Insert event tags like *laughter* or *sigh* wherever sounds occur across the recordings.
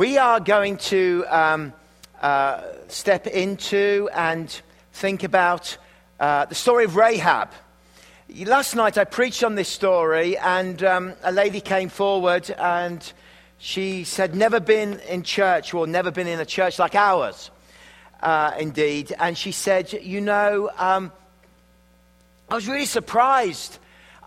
We are going to um, uh, step into and think about uh, the story of Rahab. Last night I preached on this story, and um, a lady came forward and she said, Never been in church, or never been in a church like ours, uh, indeed. And she said, You know, um, I was really surprised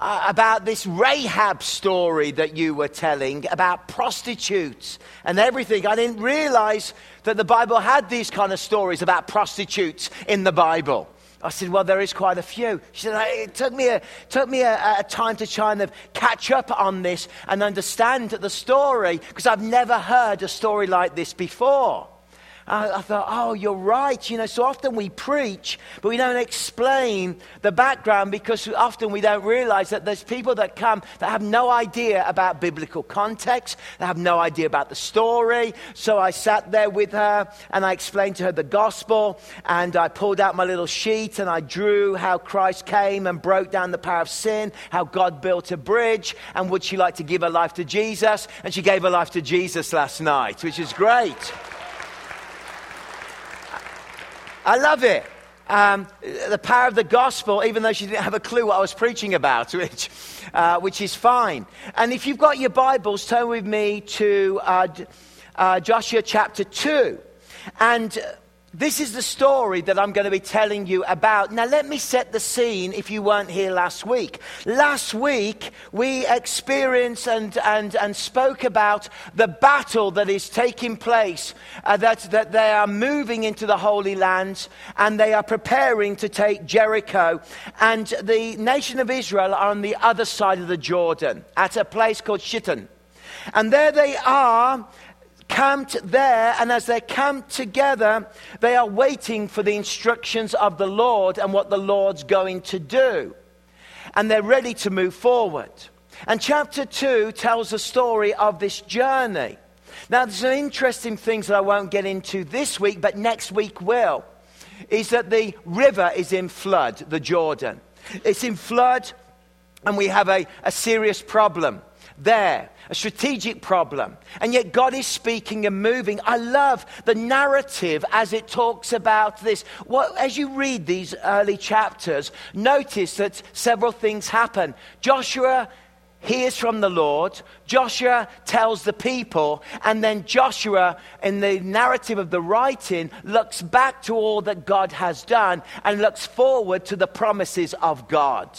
uh, about this Rahab story that you were telling about prostitutes and everything. I didn't realize that the Bible had these kind of stories about prostitutes in the Bible. I said, Well, there is quite a few. She said, It took me, a, took me a, a time to try and catch up on this and understand the story because I've never heard a story like this before. I, I, thought, oh, you're right. You know, so often we preach, but we don't explain the background because often we don't realize that there's people that come that have no idea about biblical context, they have no idea about the story. So I sat there with her and I explained to her the gospel and I pulled out my little sheet and I drew how Christ came and broke down the power of sin, how God built a bridge, and would she like to give her life to Jesus? And she gave her life to Jesus last night, which is great. I love it. Um, the power of the gospel, even though she didn't have a clue what I was preaching about, *laughs* which, uh, which is fine. And if you've got your Bibles, turn with me to uh, uh, Joshua chapter 2. And this is the story that I'm going to be telling you about. Now, let me set the scene if you weren't here last week. Last week, we experienced and, and, and spoke about the battle that is taking place, uh, that, that they are moving into the Holy Land and they are preparing to take Jericho. And the nation of Israel are on the other side of the Jordan at a place called Shittim. And there they are camped there, and as they're camped together, they are waiting for the instructions of the Lord and what the Lord's going to do. And they're ready to move forward. And chapter 2 tells the story of this journey. Now, there's some interesting things that I won't get into this week, but next week will. Is that the river is in flood, the Jordan. It's in flood, and we have a, a serious problem there, a strategic problem. And yet God is speaking and moving. I love the narrative as it talks about this. What, as you read these early chapters, notice that several things happen. Joshua hears from the Lord, Joshua tells the people, and then Joshua, in the narrative of the writing, looks back to all that God has done and looks forward to the promises of God.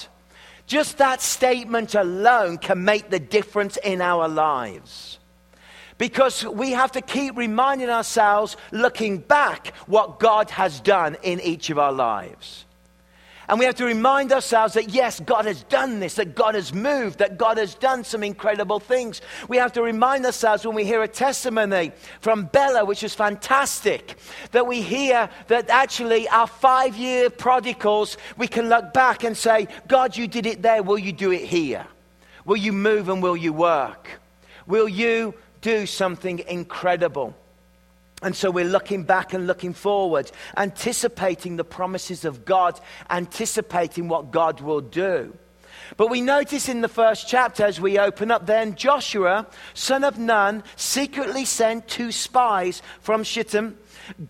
Just that statement alone can make the difference in our lives. Because we have to keep reminding ourselves, looking back, what God has done in each of our lives. And we have to remind ourselves that yes, God has done this, that God has moved, that God has done some incredible things. We have to remind ourselves when we hear a testimony from Bella, which is fantastic, that we hear that actually our five year prodigals, we can look back and say, God, you did it there, will you do it here? Will you move and will you work? Will you do something incredible? And so we're looking back and looking forward, anticipating the promises of God, anticipating what God will do. But we notice in the first chapter as we open up, then Joshua, son of Nun, secretly sent two spies from Shittim.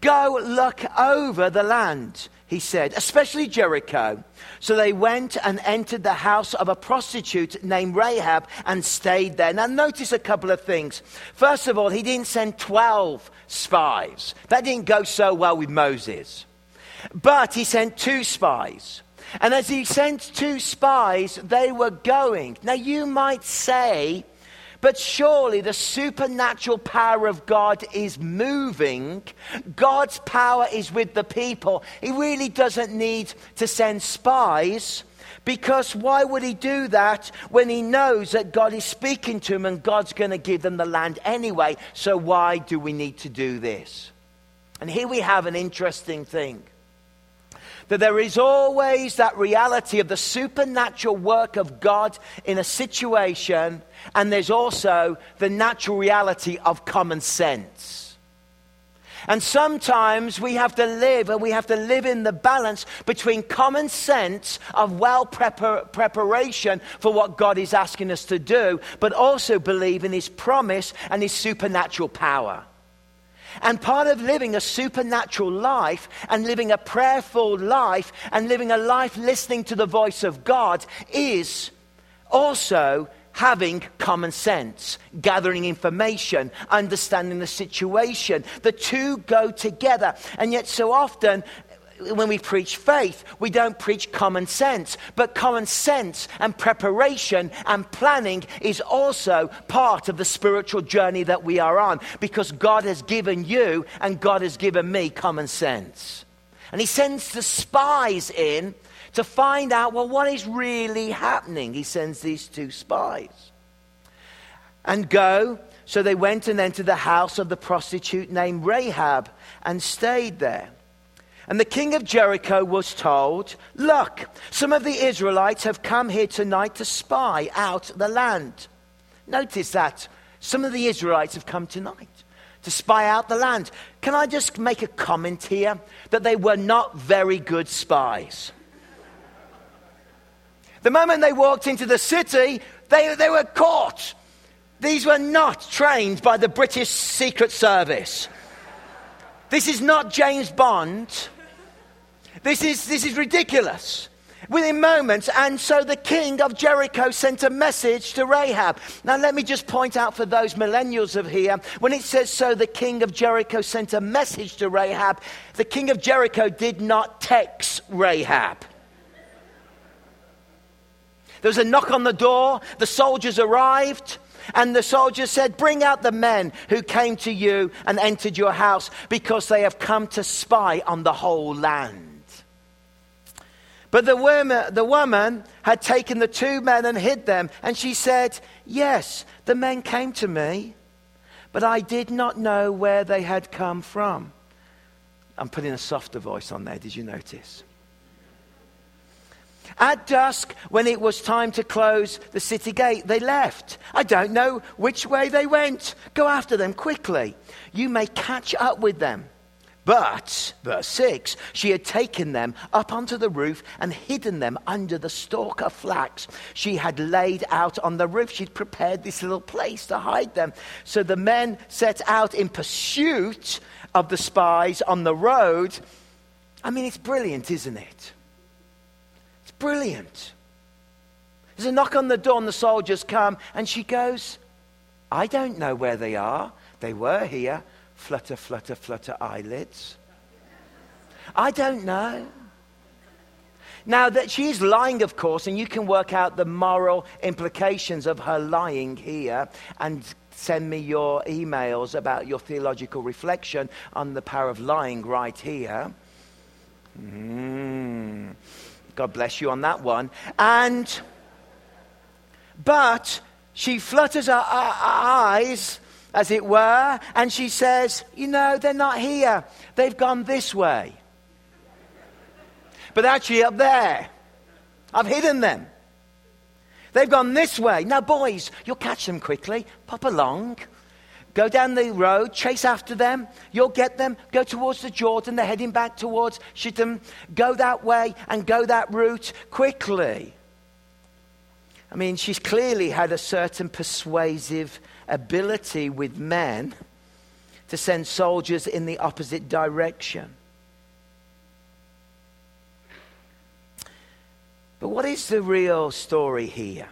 Go look over the land he said, especially Jericho. So they went and entered the house of a prostitute named Rahab and stayed there. Now, notice a couple of things. First of all, he didn't send 12 spies, that didn't go so well with Moses. But he sent two spies. And as he sent two spies, they were going. Now, you might say, but surely the supernatural power of God is moving. God's power is with the people. He really doesn't need to send spies. Because why would he do that when he knows that God is speaking to him and God's going to give them the land anyway? So why do we need to do this? And here we have an interesting thing that there is always that reality of the supernatural work of God in a situation, and there's also the natural reality of common sense. And sometimes we have to live, and we have to live in the balance between common sense of well prepar- preparation for what God is asking us to do, but also believe in His promise and His supernatural power. And part of living a supernatural life and living a prayerful life and living a life listening to the voice of God is also having common sense, gathering information, understanding the situation. The two go together. And yet, so often, when we preach faith, we don't preach common sense. But common sense and preparation and planning is also part of the spiritual journey that we are on because God has given you and God has given me common sense. And He sends the spies in to find out, well, what is really happening. He sends these two spies. And go. So they went and entered the house of the prostitute named Rahab and stayed there. And the king of Jericho was told, Look, some of the Israelites have come here tonight to spy out the land. Notice that. Some of the Israelites have come tonight to spy out the land. Can I just make a comment here that they were not very good spies? The moment they walked into the city, they, they were caught. These were not trained by the British Secret Service. This is not James Bond. This is, this is ridiculous. Within moments, and so the king of Jericho sent a message to Rahab. Now, let me just point out for those millennials of here when it says so, the king of Jericho sent a message to Rahab, the king of Jericho did not text Rahab. There was a knock on the door. The soldiers arrived. And the soldiers said, Bring out the men who came to you and entered your house, because they have come to spy on the whole land. But the woman, the woman had taken the two men and hid them. And she said, Yes, the men came to me, but I did not know where they had come from. I'm putting a softer voice on there, did you notice? At dusk, when it was time to close the city gate, they left. I don't know which way they went. Go after them quickly. You may catch up with them. But, verse 6, she had taken them up onto the roof and hidden them under the stalk of flax she had laid out on the roof. She'd prepared this little place to hide them. So the men set out in pursuit of the spies on the road. I mean, it's brilliant, isn't it? It's brilliant. There's a knock on the door, and the soldiers come, and she goes, I don't know where they are. They were here. Flutter, flutter, flutter eyelids. I don't know. Now, that she's lying, of course, and you can work out the moral implications of her lying here and send me your emails about your theological reflection on the power of lying right here. Mm. God bless you on that one. And, but she flutters her, her, eyes, as it were, and she says, You know, they're not here. They've gone this way. But actually, up there, I've hidden them. They've gone this way. Now, boys, you'll catch them quickly. Pop along. Go down the road, chase after them. You'll get them. Go towards the Jordan. They're heading back towards Shittim. Go that way and go that route quickly. I mean, she's clearly had a certain persuasive ability with men to send soldiers in the opposite direction. But what is the real story here?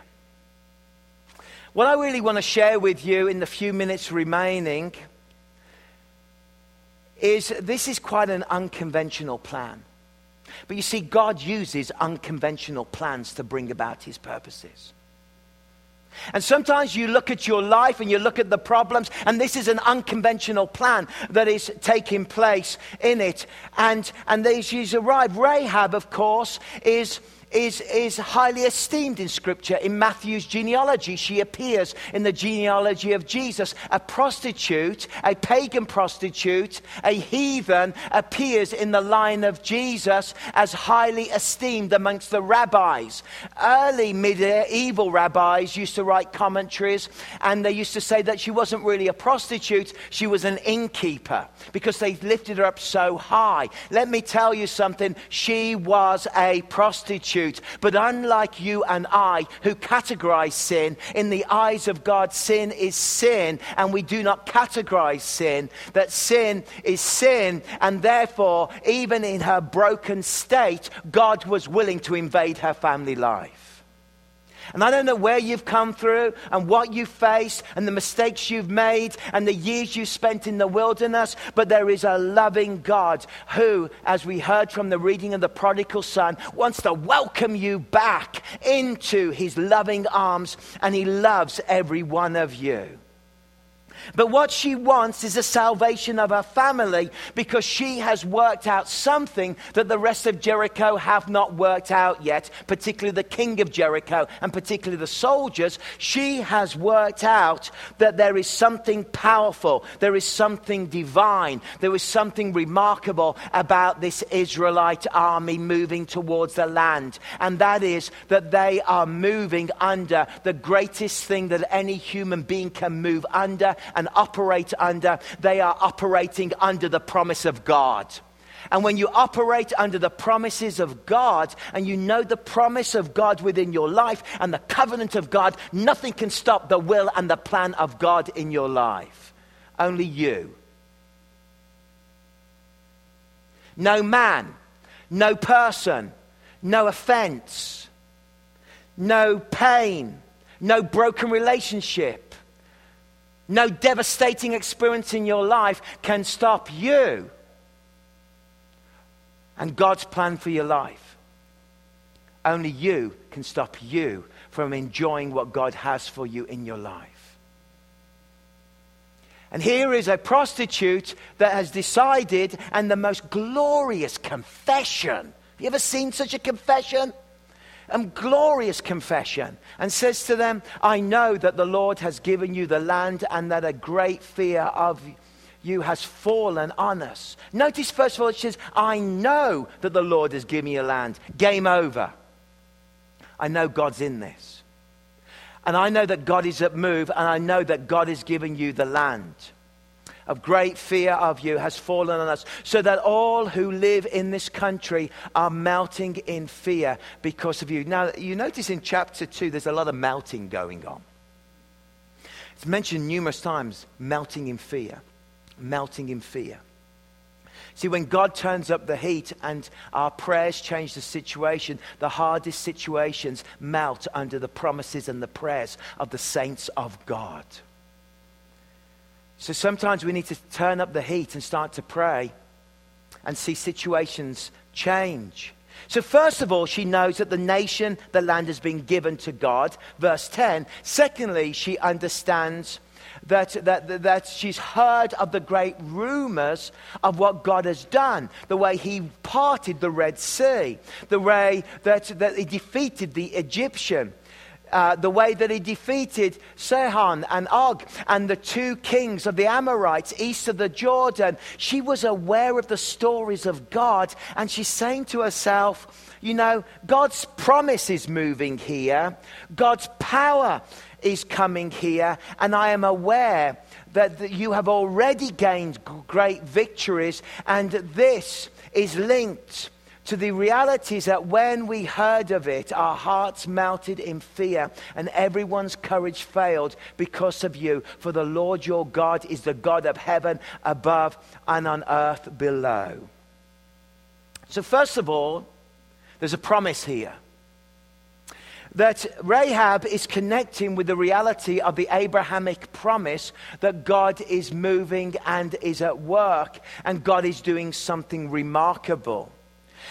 What I really want to share with you in the few minutes remaining is this is quite an unconventional plan. But you see, God uses unconventional plans to bring about his purposes. And sometimes you look at your life and you look at the problems, and this is an unconventional plan that is taking place in it. And, and these arrive. Rahab, of course, is is, is highly esteemed in Scripture. In Matthew's genealogy, she appears in the genealogy of Jesus. A prostitute, a pagan prostitute, a heathen appears in the line of Jesus as highly esteemed amongst the rabbis. Early medieval rabbis used to write commentaries, and they used to say that she wasn't really a prostitute, she was an innkeeper because they lifted her up so high. Let me tell you something, she was a prostitute But unlike you and I, who categorize sin, in the eyes of God, sin is sin, and we do not categorize sin. That sin is sin, and therefore, even in her broken state, God was willing to invade her family life. And I don't know where you've come through and what you faced and the mistakes you've made and the years you spent in the wilderness, but there is a loving God who, as we heard from the reading of the prodigal son, wants to welcome you back into his loving arms, and he loves every one of you. But what she wants is the salvation of her family because she has worked out something that the rest of Jericho have not worked out yet, particularly the king of Jericho and particularly the soldiers. She has worked out that there is something powerful, there is something divine, there is something remarkable about this Israelite army moving towards the land. And that is that they are moving under the greatest thing that any human being can move under and operate under, they are operating under the promise of God. And when you operate under the promises of God and you know the promise of God within your life and the covenant of God, nothing can stop the will and the plan of God in your life. Only you. No man, no person, no offense, no pain, no broken relationship no devastating experience in your life can stop you and God's plan for your life. Only you can stop you from enjoying what God has for you in your life. And here is a prostitute that has decided, and the most glorious confession. Have you ever seen such a confession? And glorious confession and says to them, I know that the Lord has given you the land and that a great fear of you has fallen on us. Notice, first of all, it says, I know that the Lord has given you land. Game over. I know God's in this. And I know that God is at move, and I know that God has given you the land of great fear of you has fallen on us, so that all who live in this country are melting in fear because of you. Now, you notice in chapter 2, there's a lot of melting going on. It's mentioned numerous times melting in fear, melting in fear. See, when God turns up the heat and our prayers change the situation, the hardest situations melt under the promises and the prayers of the saints of God. So sometimes we need to turn up the heat and start to pray and see situations change. So, first of all, she knows that the nation, the land has been given to God. Verse 10. Secondly, she understands that, that, that she's heard of the great rumors of what God has done, the way he parted the Red Sea, the way that, that he defeated the Egyptian uh, the way that he defeated Sihon and Og and the two kings of the Amorites east of the Jordan. She was aware of the stories of God, and she's saying to herself, you know, God's promise is moving here, God's power is coming here, and I am aware that, that you have already gained great victories, and this is linked to the realities that when we heard of it, our hearts melted in fear and everyone's courage failed because of you. For the Lord your God is the God of heaven above and on earth below. So, first of all, there's a promise here that Rahab is connecting with the reality of the Abrahamic promise that God is moving and is at work and God is doing something remarkable.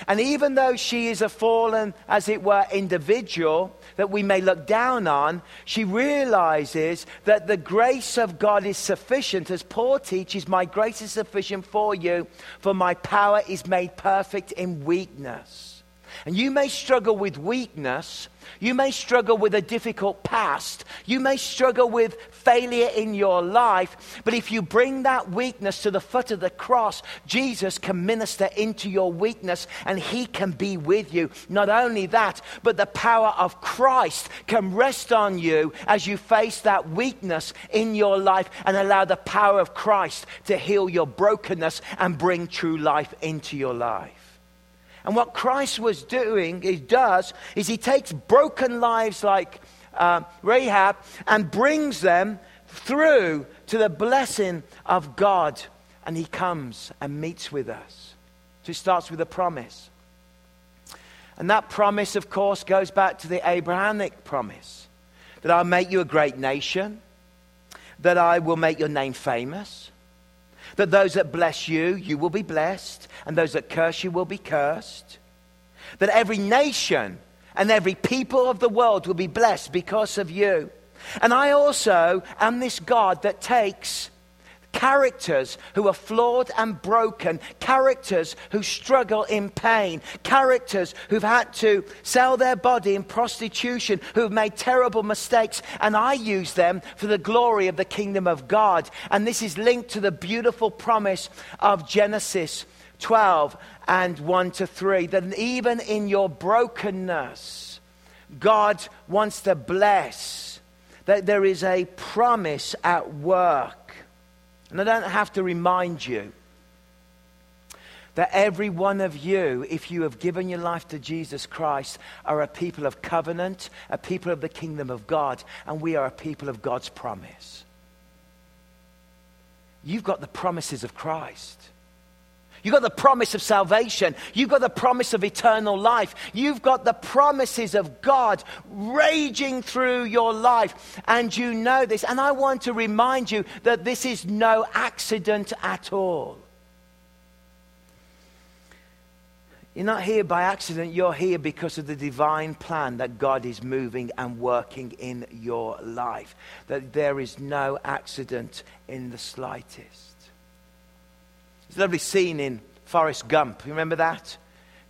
And even though she is a fallen, as it were, individual that we may look down on, she realizes that the grace of God is sufficient. As Paul teaches, My grace is sufficient for you, for my power is made perfect in weakness. And you may struggle with weakness, you may struggle with a difficult past. You may struggle with failure in your life. But if you bring that weakness to the foot of the cross, Jesus can minister into your weakness and he can be with you. Not only that, but the power of Christ can rest on you as you face that weakness in your life and allow the power of Christ to heal your brokenness and bring true life into your life. And what Christ was doing, he does, is he takes broken lives like uh, Rahab and brings them through to the blessing of God. And he comes and meets with us. So it starts with a promise. And that promise, of course, goes back to the Abrahamic promise that I'll make you a great nation, that I will make your name famous, that those that bless you, you will be blessed, and those that curse you will be cursed, that every nation and every people of the world will be blessed because of you. And I also am this God that takes characters who are flawed and broken, characters who struggle in pain, characters who've had to sell their body in prostitution, who've made terrible mistakes, and I use them for the glory of the kingdom of God. And this is linked to the beautiful promise of Genesis 12 and 1 to 3 that even in your brokenness, God wants to bless, that there is a promise at work and I don't have to remind you that every one of you, if you have given your life to Jesus Christ, are a people of covenant, a people of the kingdom of God, and we are a people of God's promise. You've got the promises of Christ. You've got the promise of salvation. You've got the promise of eternal life. You've got the promises of God raging through your life. And you know this. And I want to remind you that this is no accident at all. You're not here by accident. You're here because of the divine plan that God is moving and working in your life. That there is no accident in the slightest. There's a lovely scene in Forrest Gump. You remember that?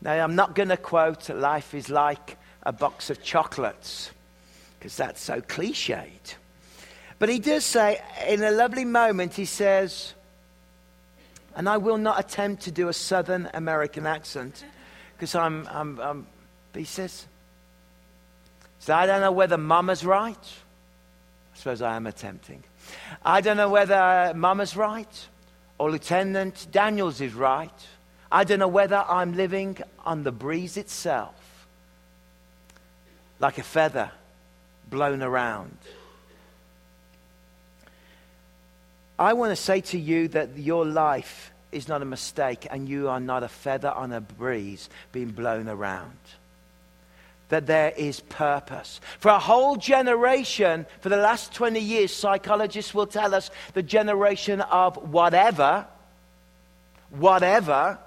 Now, I'm not going to quote, life is like a box of chocolates, because that's so cliched. But he does say, in a lovely moment, he says, and I will not attempt to do a Southern American accent, because I'm, I'm, I'm, he says, so I don't know whether Mama's right. I suppose I am attempting. I don't know whether uh, Mama's right or Lieutenant Daniels is right. I don't know whether I'm living on the breeze itself, like a feather blown around. I want to say to you that your life is not a mistake and you are not a feather on a breeze being blown around that there is purpose. For a whole generation, for the last 20 years, psychologists will tell us the generation of whatever, whatever,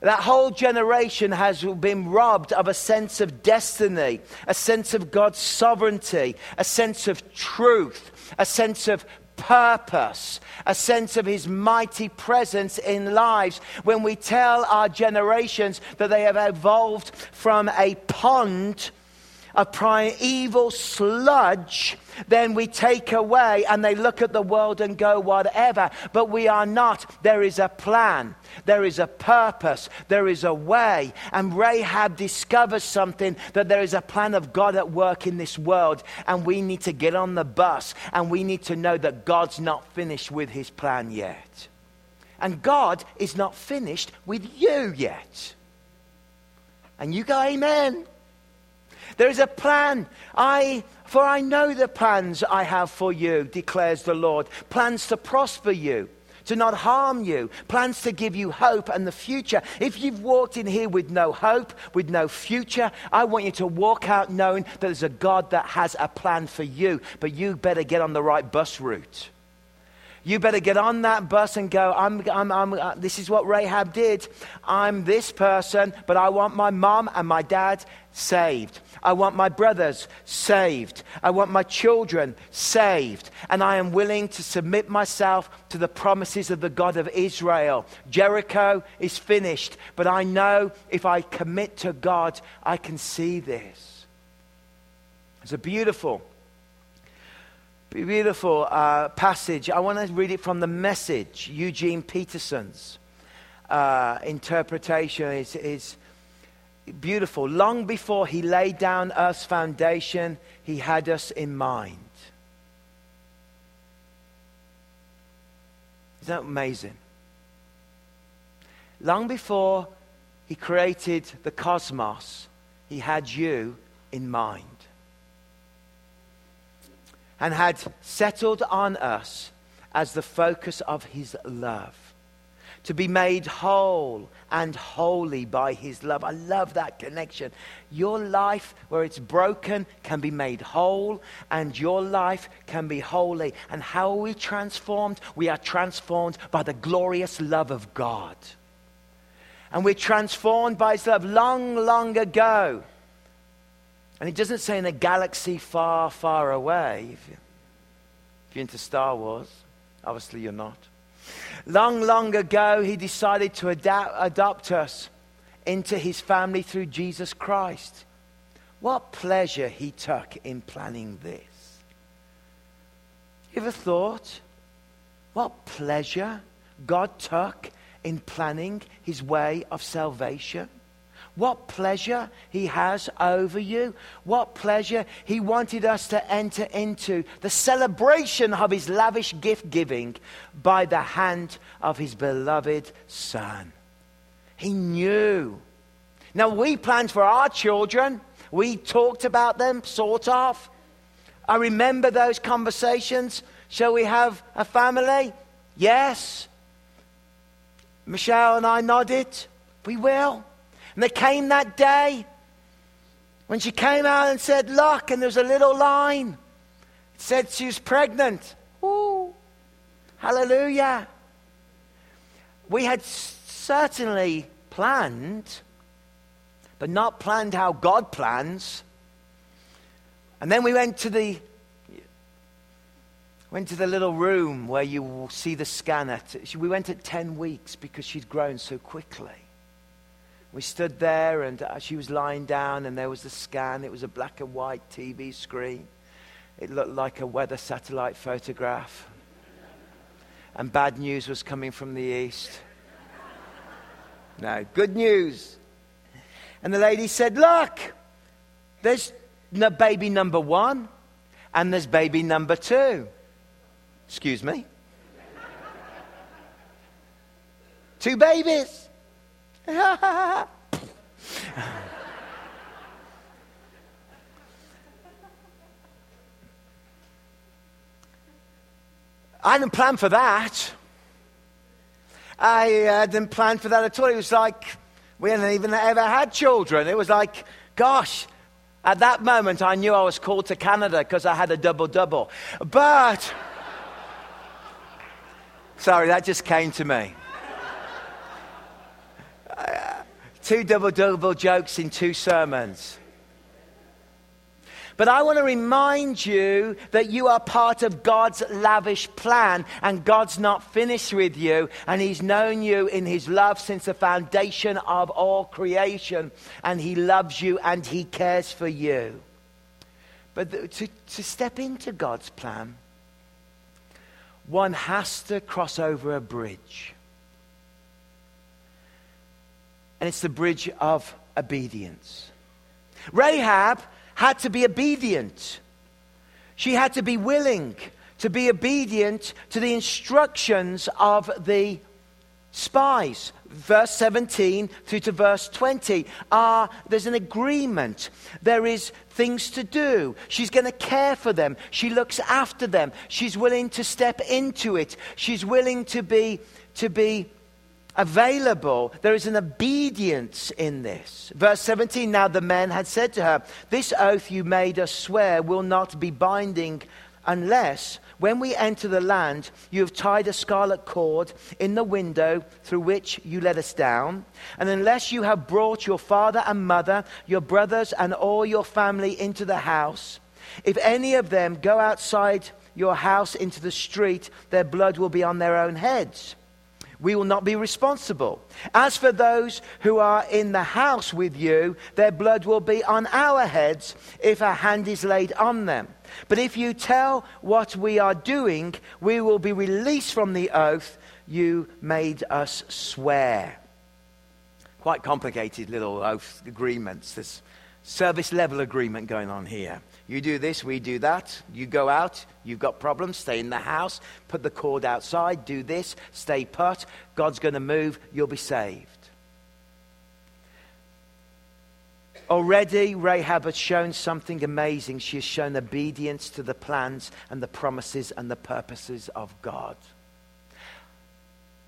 that whole generation has been robbed of a sense of destiny, a sense of God's sovereignty, a sense of truth, a sense of purpose, a sense of his mighty presence in lives. When we tell our generations that they have evolved from a pond of primeval sludge, then we take away and they look at the world and go, whatever. But we are not. There is a plan, there is a purpose, there is a way. And Rahab discovers something that there is a plan of God at work in this world. And we need to get on the bus and we need to know that God's not finished with his plan yet. And God is not finished with you yet. And you go, Amen. There is a plan. I, for I know the plans I have for you, declares the Lord. Plans to prosper you, to not harm you, plans to give you hope and the future. If you've walked in here with no hope, with no future, I want you to walk out knowing that there's a God that has a plan for you, but you better get on the right bus route. You better get on that bus and go, I'm, I'm, I'm, uh, this is what Rahab did. I'm this person, but I want my mom and my dad saved. I want my brothers saved. I want my children saved. And I am willing to submit myself to the promises of the God of Israel. Jericho is finished, but I know if I commit to God, I can see this. It's a beautiful beautiful uh, passage. I want to read it from the message, Eugene Peterson's uh, interpretation is, is beautiful. Long before he laid down Earth's foundation, he had us in mind. Isn't that amazing? Long before He created the cosmos. He had you in mind. And had settled on us as the focus of his love. To be made whole and holy by his love. I love that connection. Your life, where it's broken, can be made whole, and your life can be holy. And how are we transformed? We are transformed by the glorious love of God and we're transformed by his love long, long ago. And it doesn't say in a galaxy far, far away. If, you, if you're into Star Wars, obviously you're not. Long, long ago, he decided to adapt, adopt us into his family through Jesus Christ. What pleasure he took in planning this. You ever thought what pleasure God took in planning his way of salvation. What pleasure he has over you. What pleasure he wanted us to enter into the celebration of his lavish gift giving by the hand of his beloved Son. He knew. Now, we planned for our children, we talked about them, sort of. I remember those conversations. Shall we have a family? Yes. Michelle and I nodded, We will. And there came that day when she came out and said, Look, and there was a little line. It said she was pregnant. Ooh, hallelujah. We had certainly planned, but not planned how God plans. And then we went to the Went to the little room where you see the scanner. We went at 10 weeks because she'd grown so quickly. We stood there and uh, she was lying down and there was the scan. It was a black and white TV screen. It looked like a weather satellite photograph. And bad news was coming from the east. No, good news. And the lady said, Look, there's no baby number one and there's baby number two. Excuse me? *laughs* Two babies. *laughs* I didn't plan for that. I uh, didn't plan for that at all. It was like we hadn't even ever had children. It was like, gosh, at that moment I knew I was called to Canada because I had a double double. But. *laughs* Sorry, that just came to me. Uh, two double double jokes in two sermons. But I want to remind you that you are part of God's lavish plan, and God's not finished with you, and He's known you in His love since the foundation of all creation, and He loves you and He cares for you. But to, to step into God's plan, one has to cross over a bridge. And it's the bridge of obedience. Rahab had to be obedient. She had to be willing to be obedient to the instructions of the spies. Verse 17 through to verse 20 are there's an agreement. There is things to do. She's going to care for them. She looks after them. She's willing to step into it. She's willing to be to be available. There is an obedience in this. Verse 17 Now the men had said to her, This oath you made us swear will not be binding unless when we enter the land, you have tied a scarlet cord in the window through which you let us down. And unless you have brought your father and mother, your brothers, and all your family into the house, if any of them go outside your house into the street, their blood will be on their own heads. We will not be responsible. As for those who are in the house with you, their blood will be on our heads if a hand is laid on them. But if you tell what we are doing, we will be released from the oath you made us swear. Quite complicated little oath agreements. This service level agreement going on here. You do this, we do that. You go out, you've got problems, stay in the house, put the cord outside, do this, stay put. God's going to move, you'll be saved. Already, Rahab has shown something amazing. She has shown obedience to the plans and the promises and the purposes of God.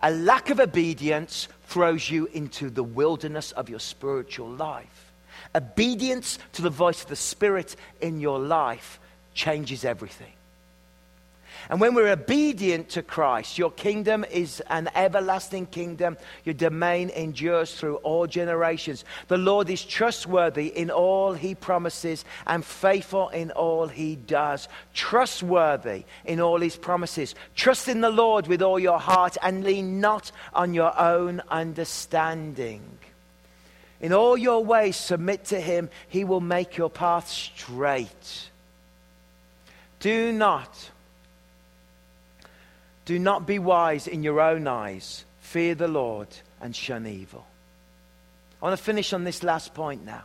A lack of obedience throws you into the wilderness of your spiritual life. Obedience to the voice of the Spirit in your life changes everything. And when we're obedient to Christ, your kingdom is an everlasting kingdom. Your domain endures through all generations. The Lord is trustworthy in all he promises and faithful in all he does. Trustworthy in all his promises. Trust in the Lord with all your heart and lean not on your own understanding. In all your ways, submit to him. He will make your path straight. Do not do not be wise in your own eyes. Fear the Lord and shun evil. I want to finish on this last point now.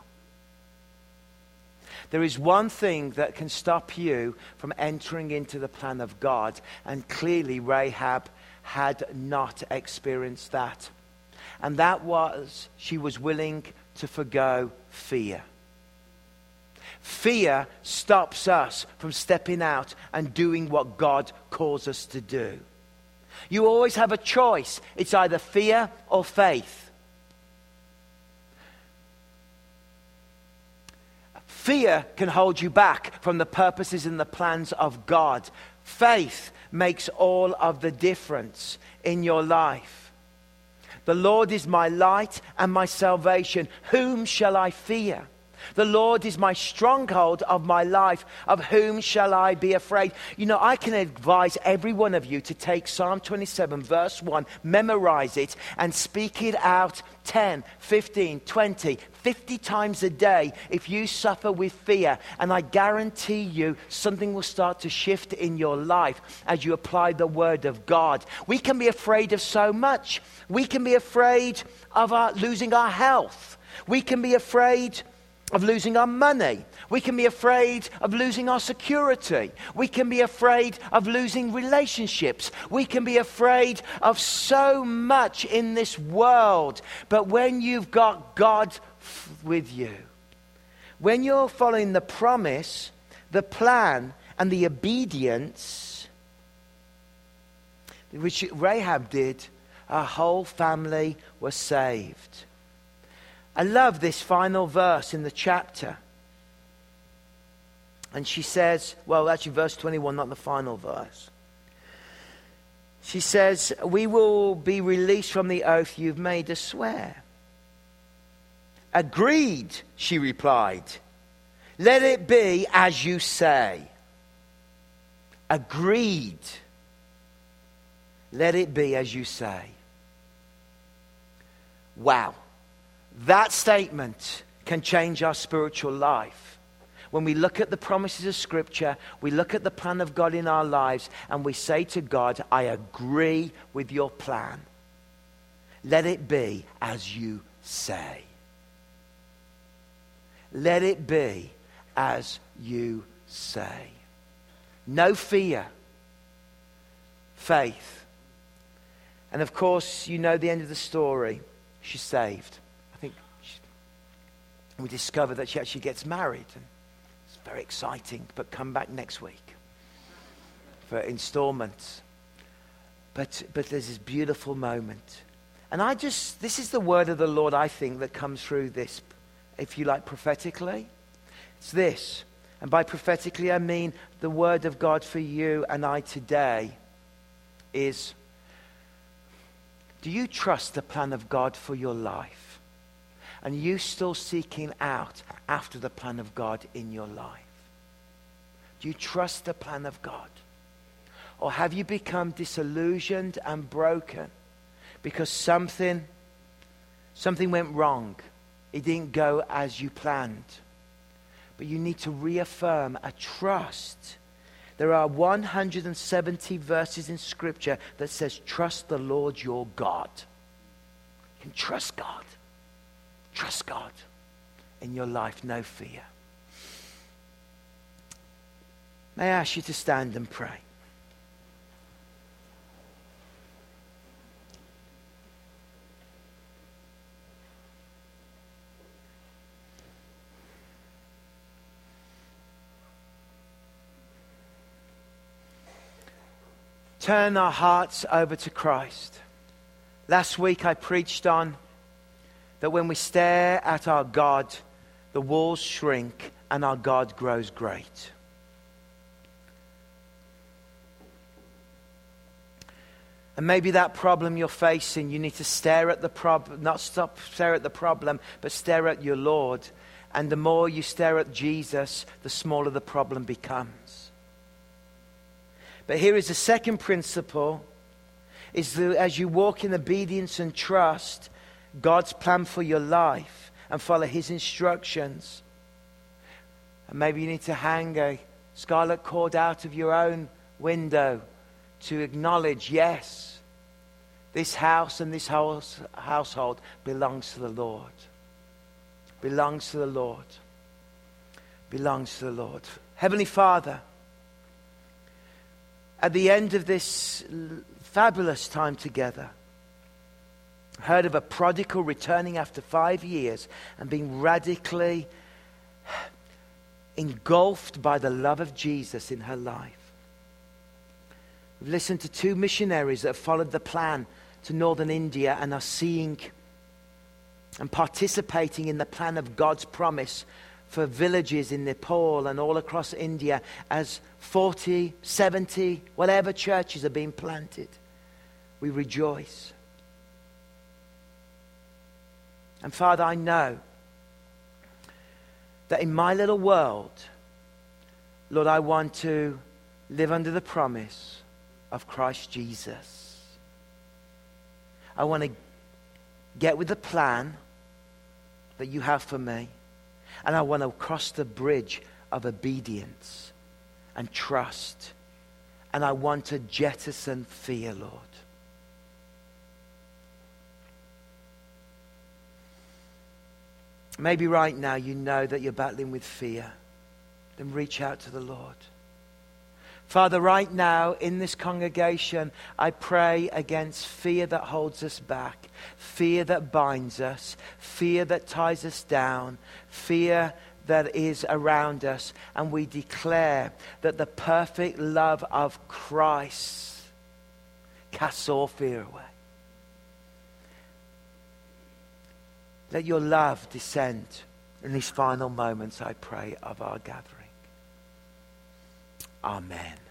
There is one thing that can stop you from entering into the plan of God, and clearly Rahab had not experienced that. And that was she was willing to forego fear. Fear stops us from stepping out and doing what God calls us to do. You always have a choice. It's either fear or faith. Fear can hold you back from the purposes and the plans of God. Faith makes all of the difference in your life. The Lord is my light and my salvation. Whom shall I fear? The Lord is my stronghold of my life. Of whom shall I be afraid? You know, I can advise every one of you to take Psalm 27, verse 1, memorize it, and speak it out 10, 15, 20, 50 times a day if you suffer with fear. And I guarantee you something will start to shift in your life as you apply the word of God. We can be afraid of so much. We can be afraid of our, losing our health. We can be afraid of losing our money. We can be afraid of losing our security. We can be afraid of losing relationships. We can be afraid of so much in this world. But when you've got God with you, when you're following the promise, the plan, and the obedience, which Rahab did, our whole family was saved. I love this final verse in the chapter. And she says, well, actually, verse 21, not the final verse. She says, We will be released from the oath you've made us swear. Agreed, she replied. Let it be as you say. Agreed. Let it be as you say. Wow. That statement can change our spiritual life. When we look at the promises of Scripture, we look at the plan of God in our lives, and we say to God, I agree with your plan. Let it be as you say. Let it be as you say. No fear, faith. And of course, you know the end of the story. She's saved we discover that she actually gets married. And it's very exciting, but come back next week for installments. But, but there's this beautiful moment. And I just, this is the word of the Lord, I think, that comes through this, if you like, prophetically. It's this. And by prophetically, I mean the word of God for you and I today is do you trust the plan of God for your life? And you still seeking out after the plan of God in your life? Do you trust the plan of God? Or have you become disillusioned and broken because something, something went wrong? It didn't go as you planned. But you need to reaffirm a trust. There are 170 verses in Scripture that says, trust the Lord your God. You can trust God. Trust God. In your life, no fear. May I ask you to stand and pray? turn our hearts over to Christ. Last week I preached on that when we stare at our God, the walls shrink and our God grows great. And maybe that problem you're facing, you need to stare at the problem, not stop stare at the problem, but stare at your Lord. And the more you stare at Jesus, the smaller the problem becomes. But here is the second principle is that as you walk in obedience and trust God's plan for your life and follow his instructions. And maybe you need to hang a scarlet cord out of your own window to acknowledge, yes, this house and this house, household belongs to the Lord. Belongs to the Lord. Belongs to the Lord. Heavenly Father, at the end of this fabulous time together, heard of a prodigal returning after five years and being radically engulfed by the love of Jesus in her life. We've listened to two missionaries that have followed the plan to northern India and are seeing and participating in the plan of God's promise for villages in Nepal and all across India as 40, 70, whatever churches are being planted. We rejoice. And Father, I know that in my little world, Lord, I want to live under the promise of Christ Jesus. I want to get with the plan that you have for me. And I want to cross the bridge of obedience and trust. And I want to jettison fear, Lord. Maybe right now you know that you're battling with fear. Then reach out to the Lord. Father, right now in this congregation, I pray against fear that holds us back, fear that binds us, fear that ties us down, fear that is around us. And we declare that the perfect love of Christ casts all fear away. Let your love descend in these final moments, I pray, of our gathering. Amen.